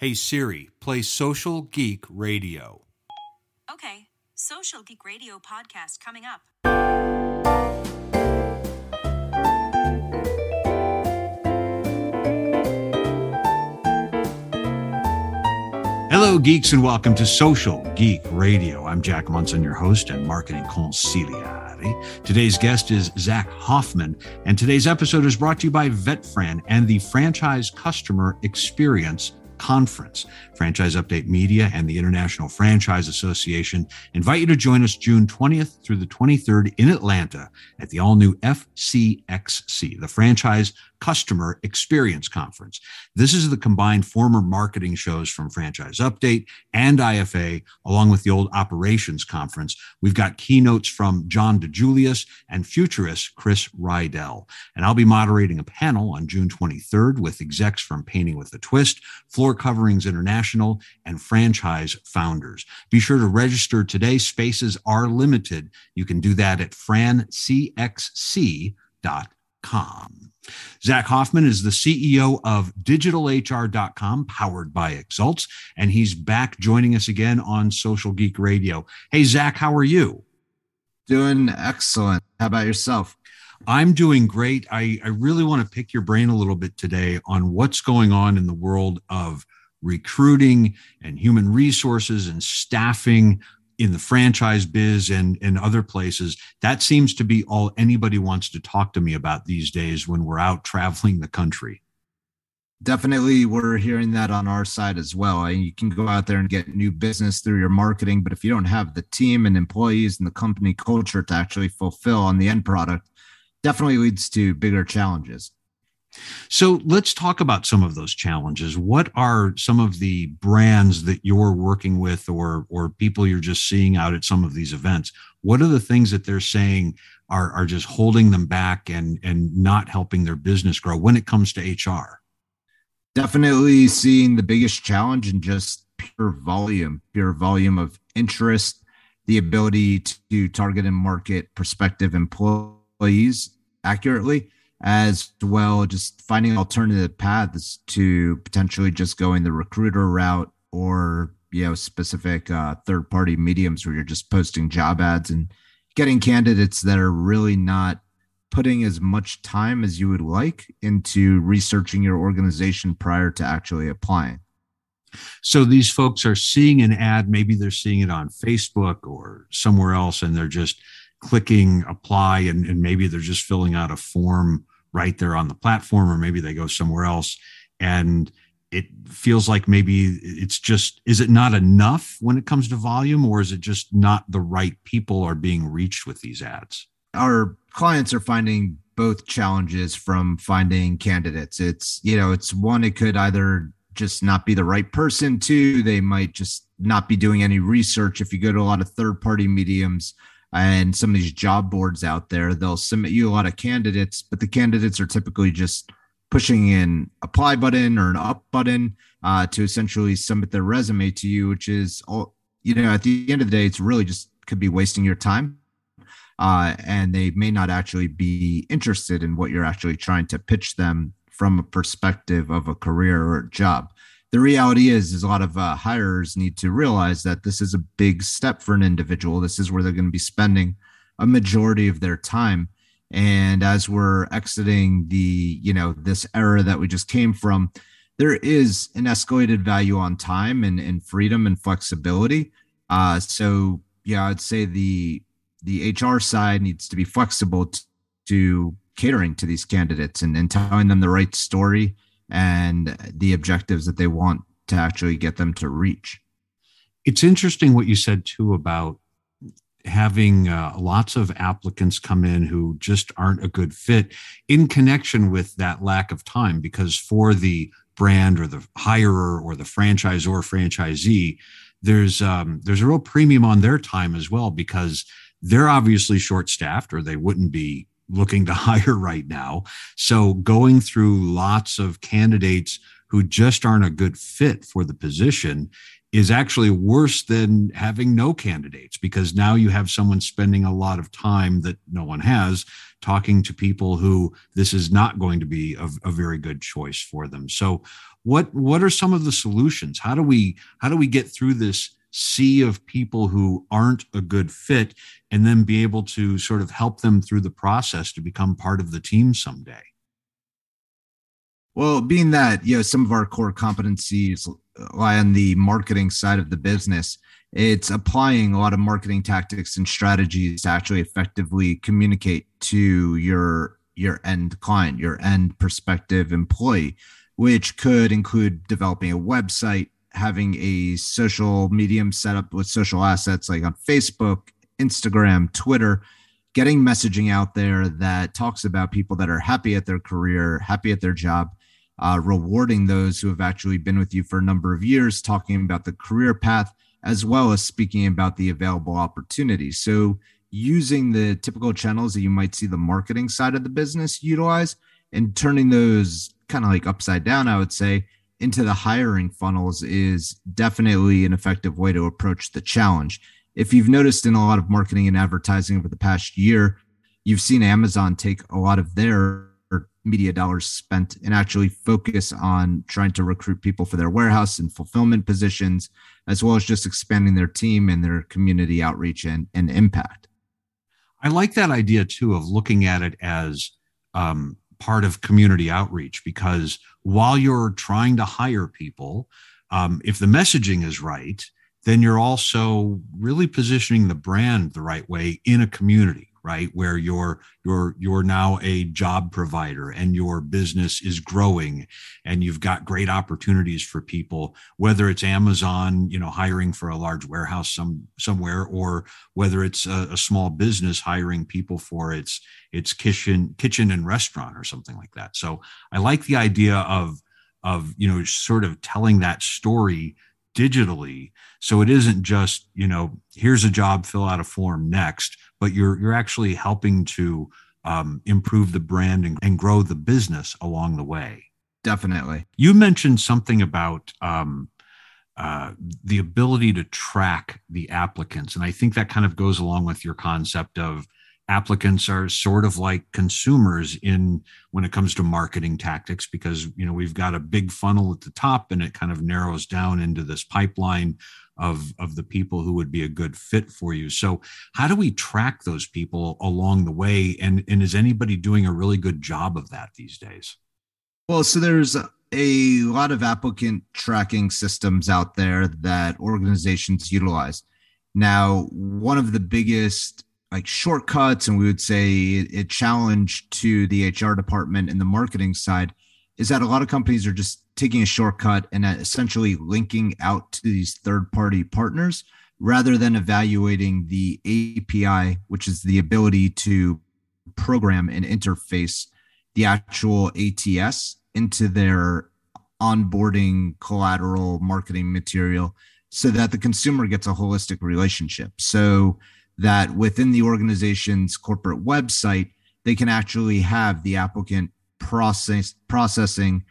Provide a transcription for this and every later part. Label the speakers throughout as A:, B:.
A: Hey Siri, play Social Geek Radio.
B: Okay, Social Geek Radio podcast coming up.
A: Hello, geeks, and welcome to Social Geek Radio. I'm Jack Munson, your host and marketing consigliere. Today's guest is Zach Hoffman, and today's episode is brought to you by VetFran and the Franchise Customer Experience Conference. Franchise Update Media and the International Franchise Association invite you to join us June 20th through the 23rd in Atlanta at the all new FCXC, the Franchise Customer Experience Conference. This is the combined former marketing shows from Franchise Update and IFA, along with the old Operations Conference. We've got keynotes from John DiJulius and futurist Chris Riddell. And I'll be moderating a panel on June 23rd with execs from Painting with a Twist, Floor Coverings International, and franchise founders. Be sure to register today. Spaces are limited. You can do that at francxc.com. Zach Hoffman is the CEO of digitalhr.com, powered by Exults, and he's back joining us again on Social Geek Radio. Hey, Zach, how are you?
C: Doing excellent. How about yourself?
A: I'm doing great. I, I really want to pick your brain a little bit today on what's going on in the world of recruiting and human resources and staffing in the franchise biz and in other places that seems to be all anybody wants to talk to me about these days when we're out traveling the country.
C: Definitely we're hearing that on our side as well. And you can go out there and get new business through your marketing but if you don't have the team and employees and the company culture to actually fulfill on the end product definitely leads to bigger challenges
A: so let's talk about some of those challenges. What are some of the brands that you're working with or or people you're just seeing out at some of these events? What are the things that they're saying are, are just holding them back and and not helping their business grow when it comes to HR?
C: Definitely seeing the biggest challenge in just pure volume, pure volume of interest, the ability to target and market prospective employees accurately as well just finding alternative paths to potentially just going the recruiter route or you know specific uh, third party mediums where you're just posting job ads and getting candidates that are really not putting as much time as you would like into researching your organization prior to actually applying.
A: So these folks are seeing an ad maybe they're seeing it on facebook or somewhere else and they're just clicking apply and, and maybe they're just filling out a form right there on the platform, or maybe they go somewhere else. And it feels like maybe it's just, is it not enough when it comes to volume, or is it just not the right people are being reached with these ads?
C: Our clients are finding both challenges from finding candidates. It's, you know, it's one, it could either just not be the right person, two, they might just not be doing any research. If you go to a lot of third party mediums, and some of these job boards out there, they'll submit you a lot of candidates, but the candidates are typically just pushing an apply button or an up button uh, to essentially submit their resume to you, which is all, you know, at the end of the day, it's really just could be wasting your time. Uh, and they may not actually be interested in what you're actually trying to pitch them from a perspective of a career or a job the reality is is a lot of uh, hirers need to realize that this is a big step for an individual. This is where they're going to be spending a majority of their time. And as we're exiting the you know this era that we just came from there is an escalated value on time and, and freedom and flexibility. Uh, so yeah i'd say the the hr side needs to be flexible to, to catering to these candidates and, and telling them the right story and the objectives that they want to actually get them to reach.
A: It's interesting what you said too about having uh, lots of applicants come in who just aren't a good fit in connection with that lack of time because for the brand or the hirer or the franchisor franchisee there's um, there's a real premium on their time as well because they're obviously short staffed or they wouldn't be looking to hire right now. So going through lots of candidates who just aren't a good fit for the position is actually worse than having no candidates because now you have someone spending a lot of time that no one has talking to people who this is not going to be a, a very good choice for them. So what what are some of the solutions how do we how do we get through this sea of people who aren't a good fit and then be able to sort of help them through the process to become part of the team someday.
C: Well being that you know some of our core competencies lie on the marketing side of the business it's applying a lot of marketing tactics and strategies to actually effectively communicate to your your end client your end prospective employee which could include developing a website having a social medium set up with social assets like on facebook instagram twitter getting messaging out there that talks about people that are happy at their career happy at their job uh, rewarding those who have actually been with you for a number of years talking about the career path as well as speaking about the available opportunities. So, using the typical channels that you might see the marketing side of the business utilize and turning those kind of like upside down, I would say, into the hiring funnels is definitely an effective way to approach the challenge. If you've noticed in a lot of marketing and advertising over the past year, you've seen Amazon take a lot of their media dollars spent and actually focus on trying to recruit people for their warehouse and fulfillment positions, as well as just expanding their team and their community outreach and, and impact.
A: I like that idea too of looking at it as um, part of community outreach because while you're trying to hire people, um, if the messaging is right, then you're also really positioning the brand the right way in a community right where you're you're you're now a job provider and your business is growing and you've got great opportunities for people whether it's amazon you know hiring for a large warehouse some somewhere or whether it's a, a small business hiring people for its its kitchen kitchen and restaurant or something like that. So i like the idea of of you know sort of telling that story digitally. So it isn't just you know here's a job fill out a form next but you're you're actually helping to um, improve the brand and, and, grow the business along the way.
C: Definitely.
A: You mentioned something about um, uh, the ability to track the applicants, and I think that kind of goes along with your concept of applicants are sort of like consumers in when it comes to marketing tactics because you know we've got a big funnel at the top and it kind of narrows down into this pipeline of of the people who would be a good fit for you. So how do we track those people along the way? And and is anybody doing a really good job of that these days?
C: Well so there's a lot of applicant tracking systems out there that organizations utilize. Now one of the biggest like shortcuts and we would say a challenge to the hr department and the marketing side is that a lot of companies are just taking a shortcut and essentially linking out to these third party partners rather than evaluating the API, which is the ability to program and interface the actual ATS into their onboarding collateral marketing material so that the consumer gets a holistic relationship. So that within the organization's corporate website, they can actually have the applicant process processing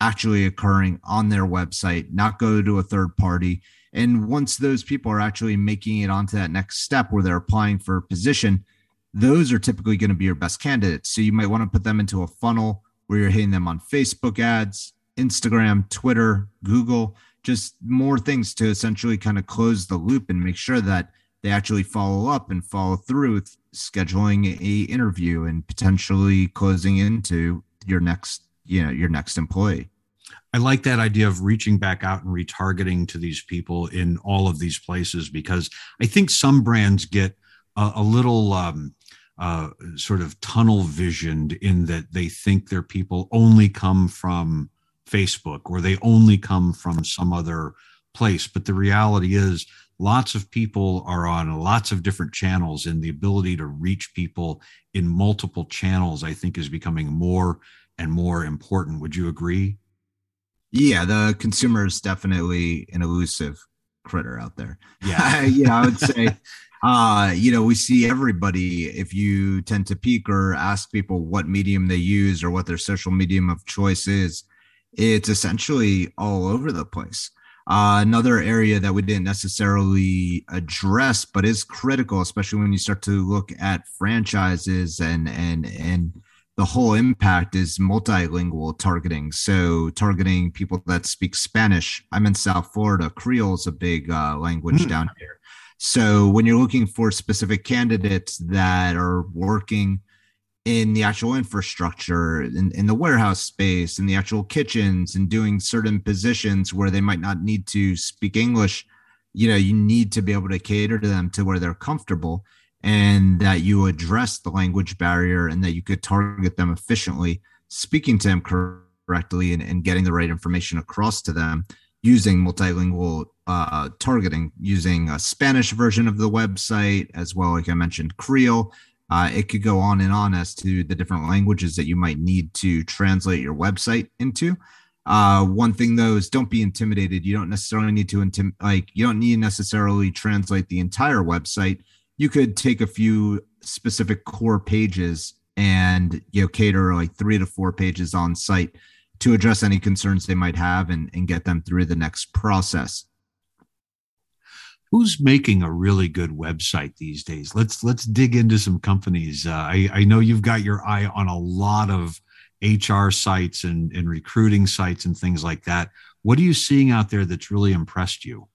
C: actually occurring on their website, not go to a third party. And once those people are actually making it onto that next step where they're applying for a position, those are typically going to be your best candidates. So you might want to put them into a funnel where you're hitting them on Facebook ads, Instagram, Twitter, Google, just more things to essentially kind of close the loop and make sure that they actually follow up and follow through with scheduling a interview and potentially closing into your next you know your next employee
A: I like that idea of reaching back out and retargeting to these people in all of these places because I think some brands get a, a little um, uh, sort of tunnel visioned in that they think their people only come from Facebook or they only come from some other place. But the reality is, lots of people are on lots of different channels, and the ability to reach people in multiple channels, I think, is becoming more and more important. Would you agree?
C: Yeah, the consumer is definitely an elusive critter out there.
A: Yeah,
C: yeah, I would say. uh, you know, we see everybody. If you tend to peek or ask people what medium they use or what their social medium of choice is, it's essentially all over the place. Uh, another area that we didn't necessarily address, but is critical, especially when you start to look at franchises and and and the whole impact is multilingual targeting. So targeting people that speak Spanish. I'm in South Florida. Creole is a big uh, language mm. down here. So when you're looking for specific candidates that are working in the actual infrastructure, in, in the warehouse space, in the actual kitchens, and doing certain positions where they might not need to speak English, you know, you need to be able to cater to them to where they're comfortable and that you address the language barrier and that you could target them efficiently, speaking to them correctly and, and getting the right information across to them using multilingual uh, targeting, using a Spanish version of the website, as well, like I mentioned, Creole. Uh, it could go on and on as to the different languages that you might need to translate your website into. Uh, one thing though is don't be intimidated. You don't necessarily need to intim- like you don't need necessarily translate the entire website you could take a few specific core pages and you know cater like three to four pages on site to address any concerns they might have and, and get them through the next process.
A: Who's making a really good website these days? Let's let's dig into some companies. Uh, I, I know you've got your eye on a lot of hr sites and, and recruiting sites and things like that. What are you seeing out there that's really impressed you?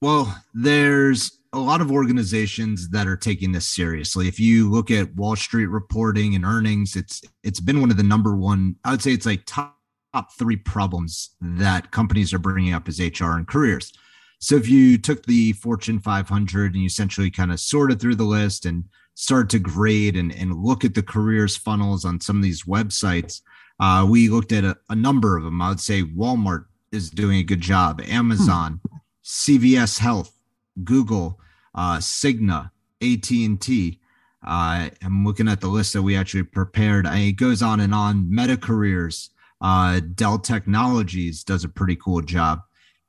C: Well there's a lot of organizations that are taking this seriously. If you look at Wall Street reporting and earnings, it's it's been one of the number one. I would say it's like top top three problems that companies are bringing up as HR and careers. So if you took the Fortune 500 and you essentially kind of sorted through the list and started to grade and, and look at the careers funnels on some of these websites, uh, we looked at a, a, number of them. I would say Walmart is doing a good job, Amazon, hmm. CVS Health, Google, uh, Cigna, AT and T. Uh, I'm looking at the list that we actually prepared. I, it goes on and on. Meta Careers, uh, Dell Technologies does a pretty cool job.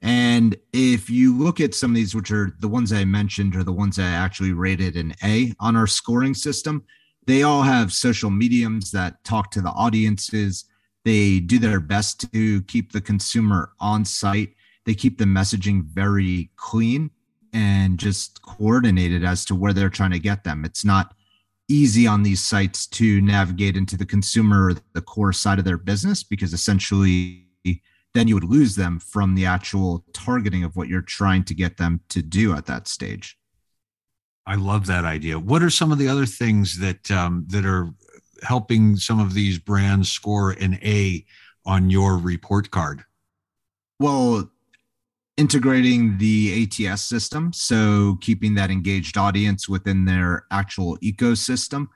C: And if you look at some of these, which are the ones I mentioned, or the ones that I actually rated an A on our scoring system, they all have social mediums that talk to the audiences. They do their best to keep the consumer on site. They keep the messaging very clean and just coordinated as to where they're trying to get them. It's not easy on these sites to navigate into the consumer, the core side of their business, because essentially then you would lose them from the actual targeting of what you're trying to get them to do at that stage.
A: I love that idea. What are some of the other things that um, that are helping some of these brands score an A on your report card?
C: Well, integrating the ATS system, so keeping that engaged audience within their actual ecosystem.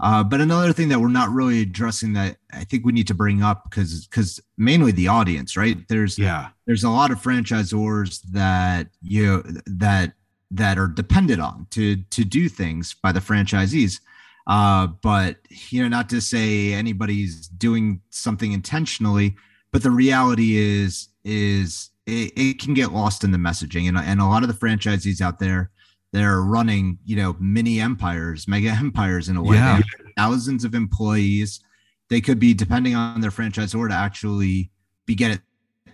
C: Uh, but another thing that we're not really addressing that I think we need to bring up because because mainly the audience, right? There's
A: yeah,
C: there's a lot of franchisors that you know, that that are dependent on to to do things by the franchisees. Uh, but you know, not to say anybody's doing something intentionally, but the reality is is it, it can get lost in the messaging. And, and a lot of the franchisees out there, they're running, you know, mini empires, mega empires in a way. Yeah. thousands of employees. They could be depending on their franchisor to actually be get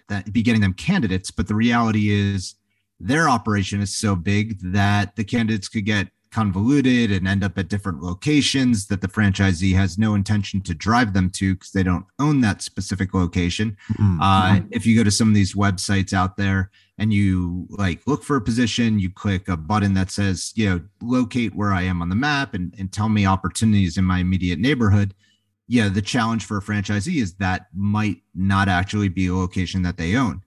C: that be getting them candidates. But the reality is their operation is so big that the candidates could get convoluted and end up at different locations that the franchisee has no intention to drive them to because they don't own that specific location. Mm-hmm. Uh, if you go to some of these websites out there and you like look for a position, you click a button that says, you know, locate where I am on the map and, and tell me opportunities in my immediate neighborhood. Yeah, the challenge for a franchisee is that might not actually be a location that they own.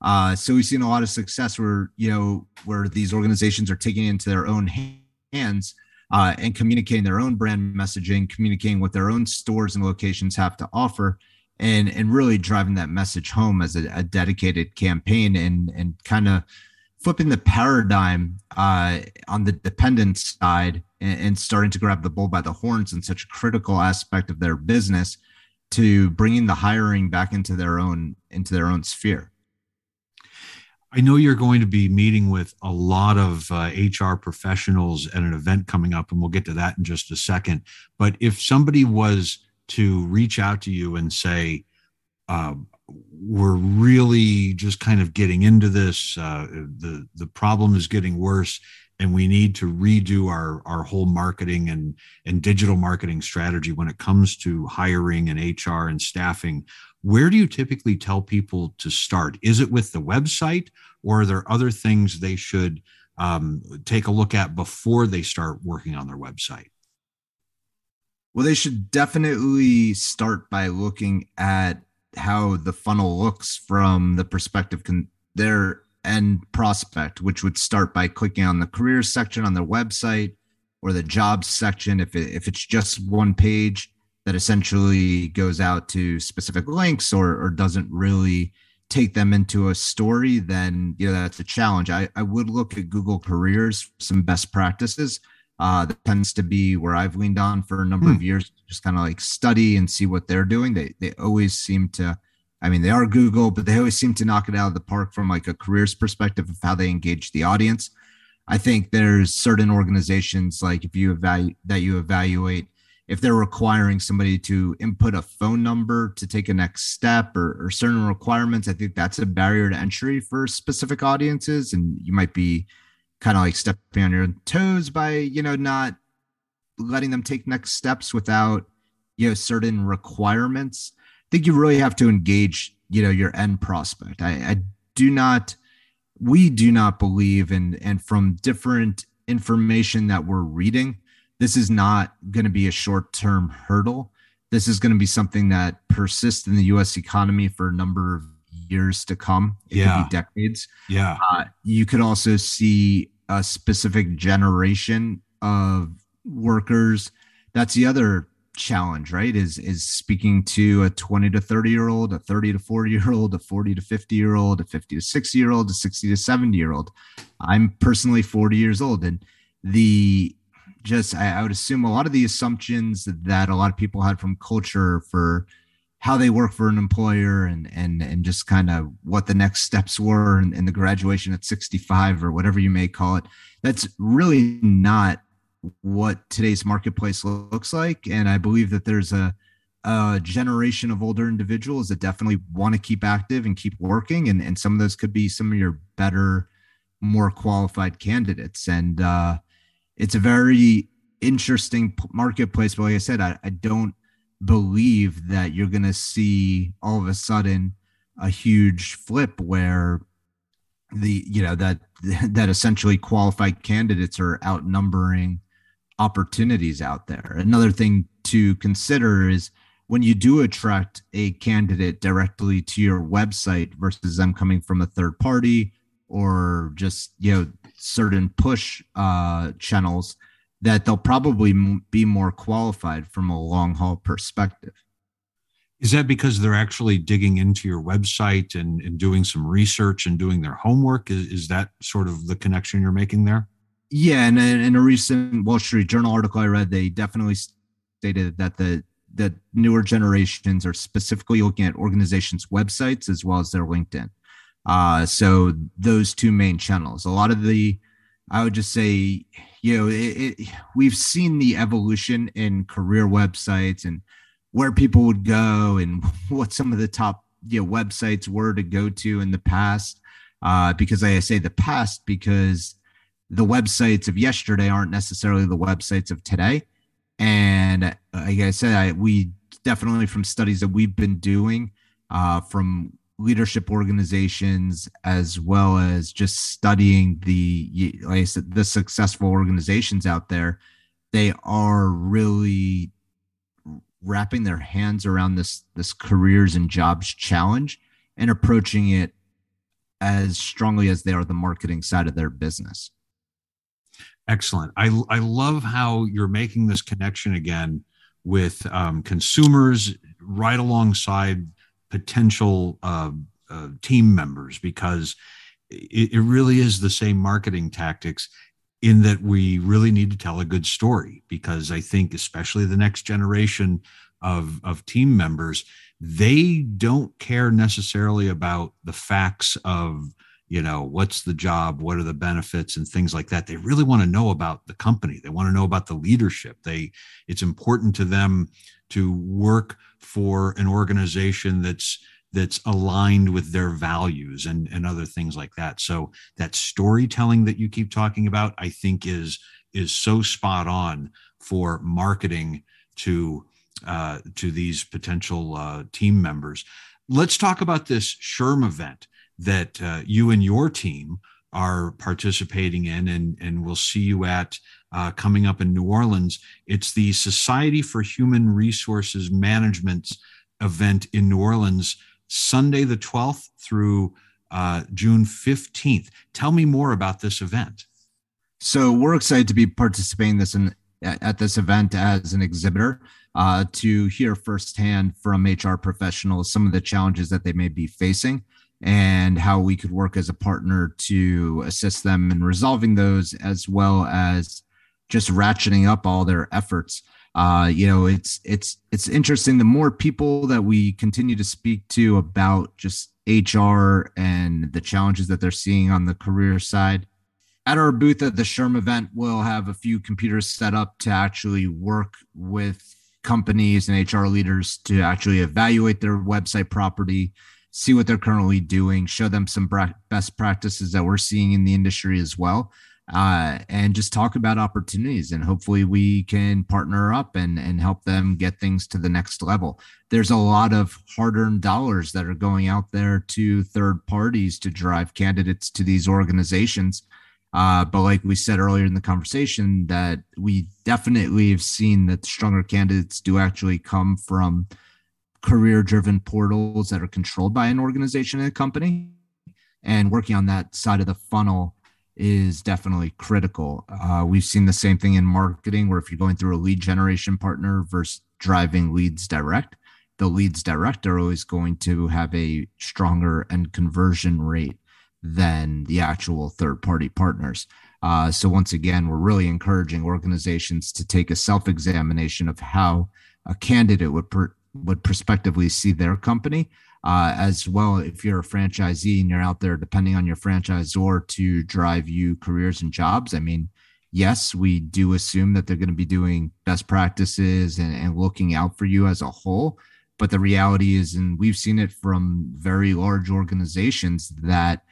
C: Uh, so we've seen a lot of success where you know where these organizations are taking it into their own hands hands uh, and communicating their own brand messaging, communicating what their own stores and locations have to offer, and and really driving that message home as a, a dedicated campaign and and kind of flipping the paradigm uh, on the dependent side and, and, starting to grab the bull by the horns in such a critical aspect of their business to bringing the hiring back into their own into their own sphere.
A: I know you're going to be meeting with a lot of uh, HR professionals at an event coming up, and we'll get to that in just a second. But if somebody was to reach out to you and say, uh, "We're really just kind of getting into this. Uh, the the problem is getting worse, and we need to redo our our whole marketing and and digital marketing strategy when it comes to hiring and HR and staffing where do you typically tell people to start is it with the website or are there other things they should um, take a look at before they start working on their website
C: well they should definitely start by looking at how the funnel looks from the perspective con- their end prospect, which would start by clicking on the careers section on their website or the jobs section. If, it, if it's just one page that essentially goes out to specific links or, or doesn't really take them into a story, then you know that's a challenge. I, I would look at Google Careers, some best practices. Uh, that tends to be where I've leaned on for a number hmm. of years, just kind of like study and see what they're doing. They they always seem to I mean, they are Google, but they always seem to knock it out of the park from like a careers perspective of how they engage the audience. I think there's certain organizations like if you evaluate that you evaluate if they're requiring somebody to input a phone number to take a next step or, or certain requirements, I think that's a barrier to entry for specific audiences, and you might be kind of like stepping on your toes by you know not letting them take next steps without you know certain requirements I think you really have to engage, you know, your end prospect. I, I do not, we do not believe in, and from different information that we're reading, this is not going to be a short term hurdle. This is going to be something that persists in the US economy for a number of years to come. It
A: yeah.
C: decades.
A: Yeah.
C: Uh, you could also see a specific generation of workers. That's the other challenge right is is speaking to a 20 to 30 year old a 30 to 40 year old a 40 to 50 year old a 50 to 60 year old a 60 to 70 year old i'm personally 40 years old and the just I, I would assume a lot of the assumptions that a lot of people had from culture for how they work for an employer and and and just kind of what the next steps were and, the graduation at 65 or whatever you may call it that's really not what today's marketplace looks like. And I believe that there's a, a generation of older individuals that definitely want to keep active and keep working. And, and some of those could be some of your better, more qualified candidates. And uh, it's a very interesting marketplace. But like I said, I, I don't believe that you're going to see all of a sudden a huge flip where the you know that that essentially qualified candidates are outnumbering opportunities out there. Another thing to consider is when you do attract a candidate directly to your website versus them coming from a third party or just you know certain push uh, channels that they'll probably be more qualified from a long haul perspective.
A: Is that because they're actually digging into your website and, and doing some research and doing their homework? Is, is that sort of the connection you're making there?
C: Yeah, and in a recent Wall Street Journal article I read, they definitely stated that the the newer generations are specifically looking at organizations' websites as well as their LinkedIn. Uh, so those two main channels. A lot of the, I would just say, you know, it, it, we've seen the evolution in career websites and where people would go and what some of the top you know websites were to go to in the past. Uh, because I say the past because the websites of yesterday aren't necessarily the websites of today. And like I said, I, we definitely from studies that we've been doing uh, from leadership organizations as well as just studying the like I said, the successful organizations out there, they are really wrapping their hands around this this careers and jobs challenge and approaching it as strongly as they are the marketing side of their business.
A: Excellent. I, I love how you're making this connection again with um, consumers right alongside potential uh, uh, team members because it, it really is the same marketing tactics in that we really need to tell a good story because I think, especially the next generation of, of team members, they don't care necessarily about the facts of you know what's the job what are the benefits and things like that. They really want to know about the company. They want to know about the leadership. They it's important to them to work for an organization that's that's aligned with their values and and other things like that. So that storytelling that you keep talking about i think is is so spot on for marketing to uh, to these potential uh, team members. Let's talk about this SHRM event that uh, you and your team are participating in and and we'll see you at uh, coming up in New Orleans. It's the Society for Human Resources Management event in New Orleans, Sunday the 12th through uh, June 15th. Tell me more about this event.
C: So we're excited to be participating this in, at this event as an exhibitor uh, to hear firsthand from HR professionals some of the challenges that they may be facing and how we could work as a partner to assist them in resolving those as well as just ratcheting up all their efforts. Uh, you know it's it's it's interesting the more people that we continue to speak to about just hr and the challenges that they're seeing on the career side at our booth at the SHRM event we'll have a few computers set up to actually work with companies and hr leaders to actually evaluate their website property see what they're currently doing show them some best practices that we're seeing in the industry as well uh, and just talk about opportunities and hopefully we can partner up and and help them get things to the next level. There's a lot of hard-earned dollars that are going out there to third parties to drive candidates to these organizations uh, but like we said earlier in the conversation that we definitely have seen that stronger candidates do actually come from career driven portals that are controlled by an organization and a company and working on that side of the funnel is definitely critical. Uh, we've seen the same thing in marketing, where if you're going through a lead generation partner versus driving leads direct, the leads direct are always going to have a stronger and conversion rate than the actual third party partners. Uh, so, once again, we're really encouraging organizations to take a self examination of how a candidate would, per, would prospectively see their company uh, as well if you're a franchisee and you're out there depending on your franchisor to drive you careers and jobs. I mean yes we do assume that they're going to be doing best practices and, and looking out for you as a whole. But the reality is and we've seen it from very large organizations that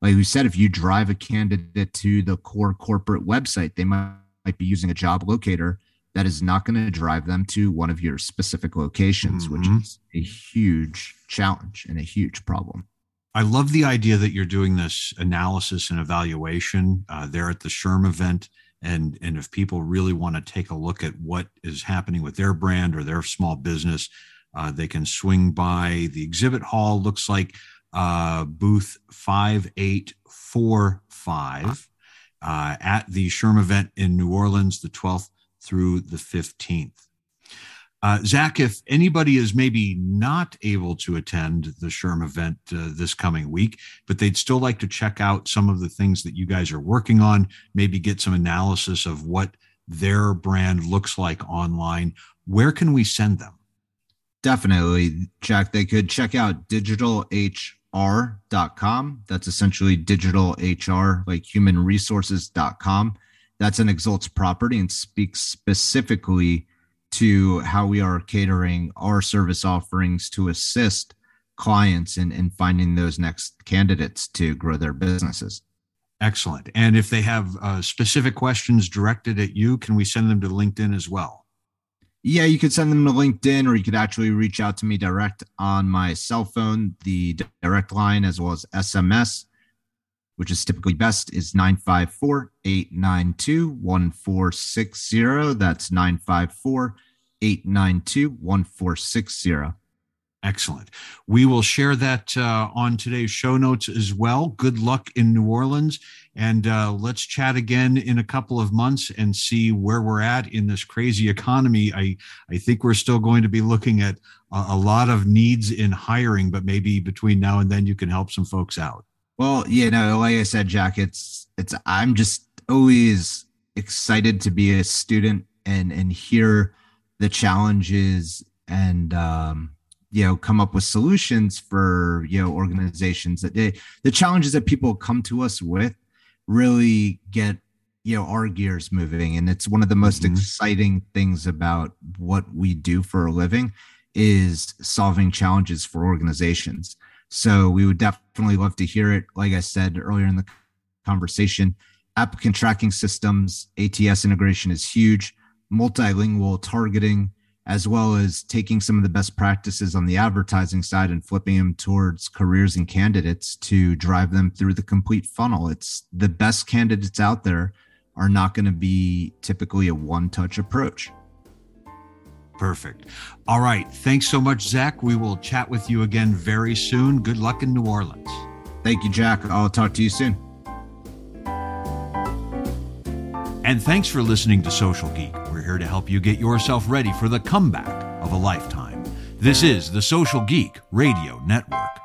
C: like we said if you drive a candidate to the core corporate website they might, might be using a job locator that is not going to drive them to one of your specific locations, mm-hmm. which is a huge challenge and a huge problem.
A: I love the idea that you're doing this analysis and evaluation uh, there at the SHRM event. And, and if people really want to take a look at what is happening with their brand or their small business, uh, they can swing by the exhibit hall. Looks like uh, booth 5845 uh, at the SHRM event in New Orleans, the 12th through the 15th. Uh, Zach, if anybody is maybe not able to attend the SHRM event uh, this coming week, but they'd still like to check out some of the things that you guys are working on, maybe get some analysis of what their brand looks like online, where can we send them?
C: Definitely, Jack. They could check out digitalhr.com. That's essentially digital HR, like humanresources.com. That's an Exults property and speaks specifically to how we are catering our service offerings to assist clients in, in finding those next candidates to grow their businesses.
A: Excellent. And if they have uh, specific questions directed at you, can we send them to LinkedIn as well?
C: Yeah, you could send them to LinkedIn or you could actually reach out to me direct on my cell phone, the direct line, as well as SMS which is typically best, is 954 892 1460. That's 954 892 1460.
A: Excellent. We will share that uh, on today's show notes as well. Good luck in New Orleans. And uh, let's chat again in a couple of months and see where we're at in this crazy economy. I, I think we're still going to be looking at a, a lot of needs in hiring, but maybe between now and then you can help some folks out.
C: Well, you know, like I said, Jack, it's it's I'm just always excited to be a student and and hear the challenges and um you know come up with solutions for you know organizations that they the challenges that people come to us with really get you know our gears moving and it's one of the most mm-hmm. exciting things about what we do for a living is solving challenges for organizations. So we would definitely love to hear it. Like I said earlier in the conversation, applicant tracking systems, ATS integration is huge, multilingual targeting, as well as taking some of the best practices on the advertising side and flipping them towards careers and candidates to drive them through the complete funnel. It's the best candidates out there are not going to be typically a one touch approach.
A: Perfect. All right. Thanks so much, Zach. We will chat with you again very soon. Good luck in New Orleans.
C: Thank you, Jack. I'll talk to you soon.
A: And thanks for listening to Social Geek. We're here to help you get yourself ready for the comeback of a lifetime. This is the Social Geek Radio Network.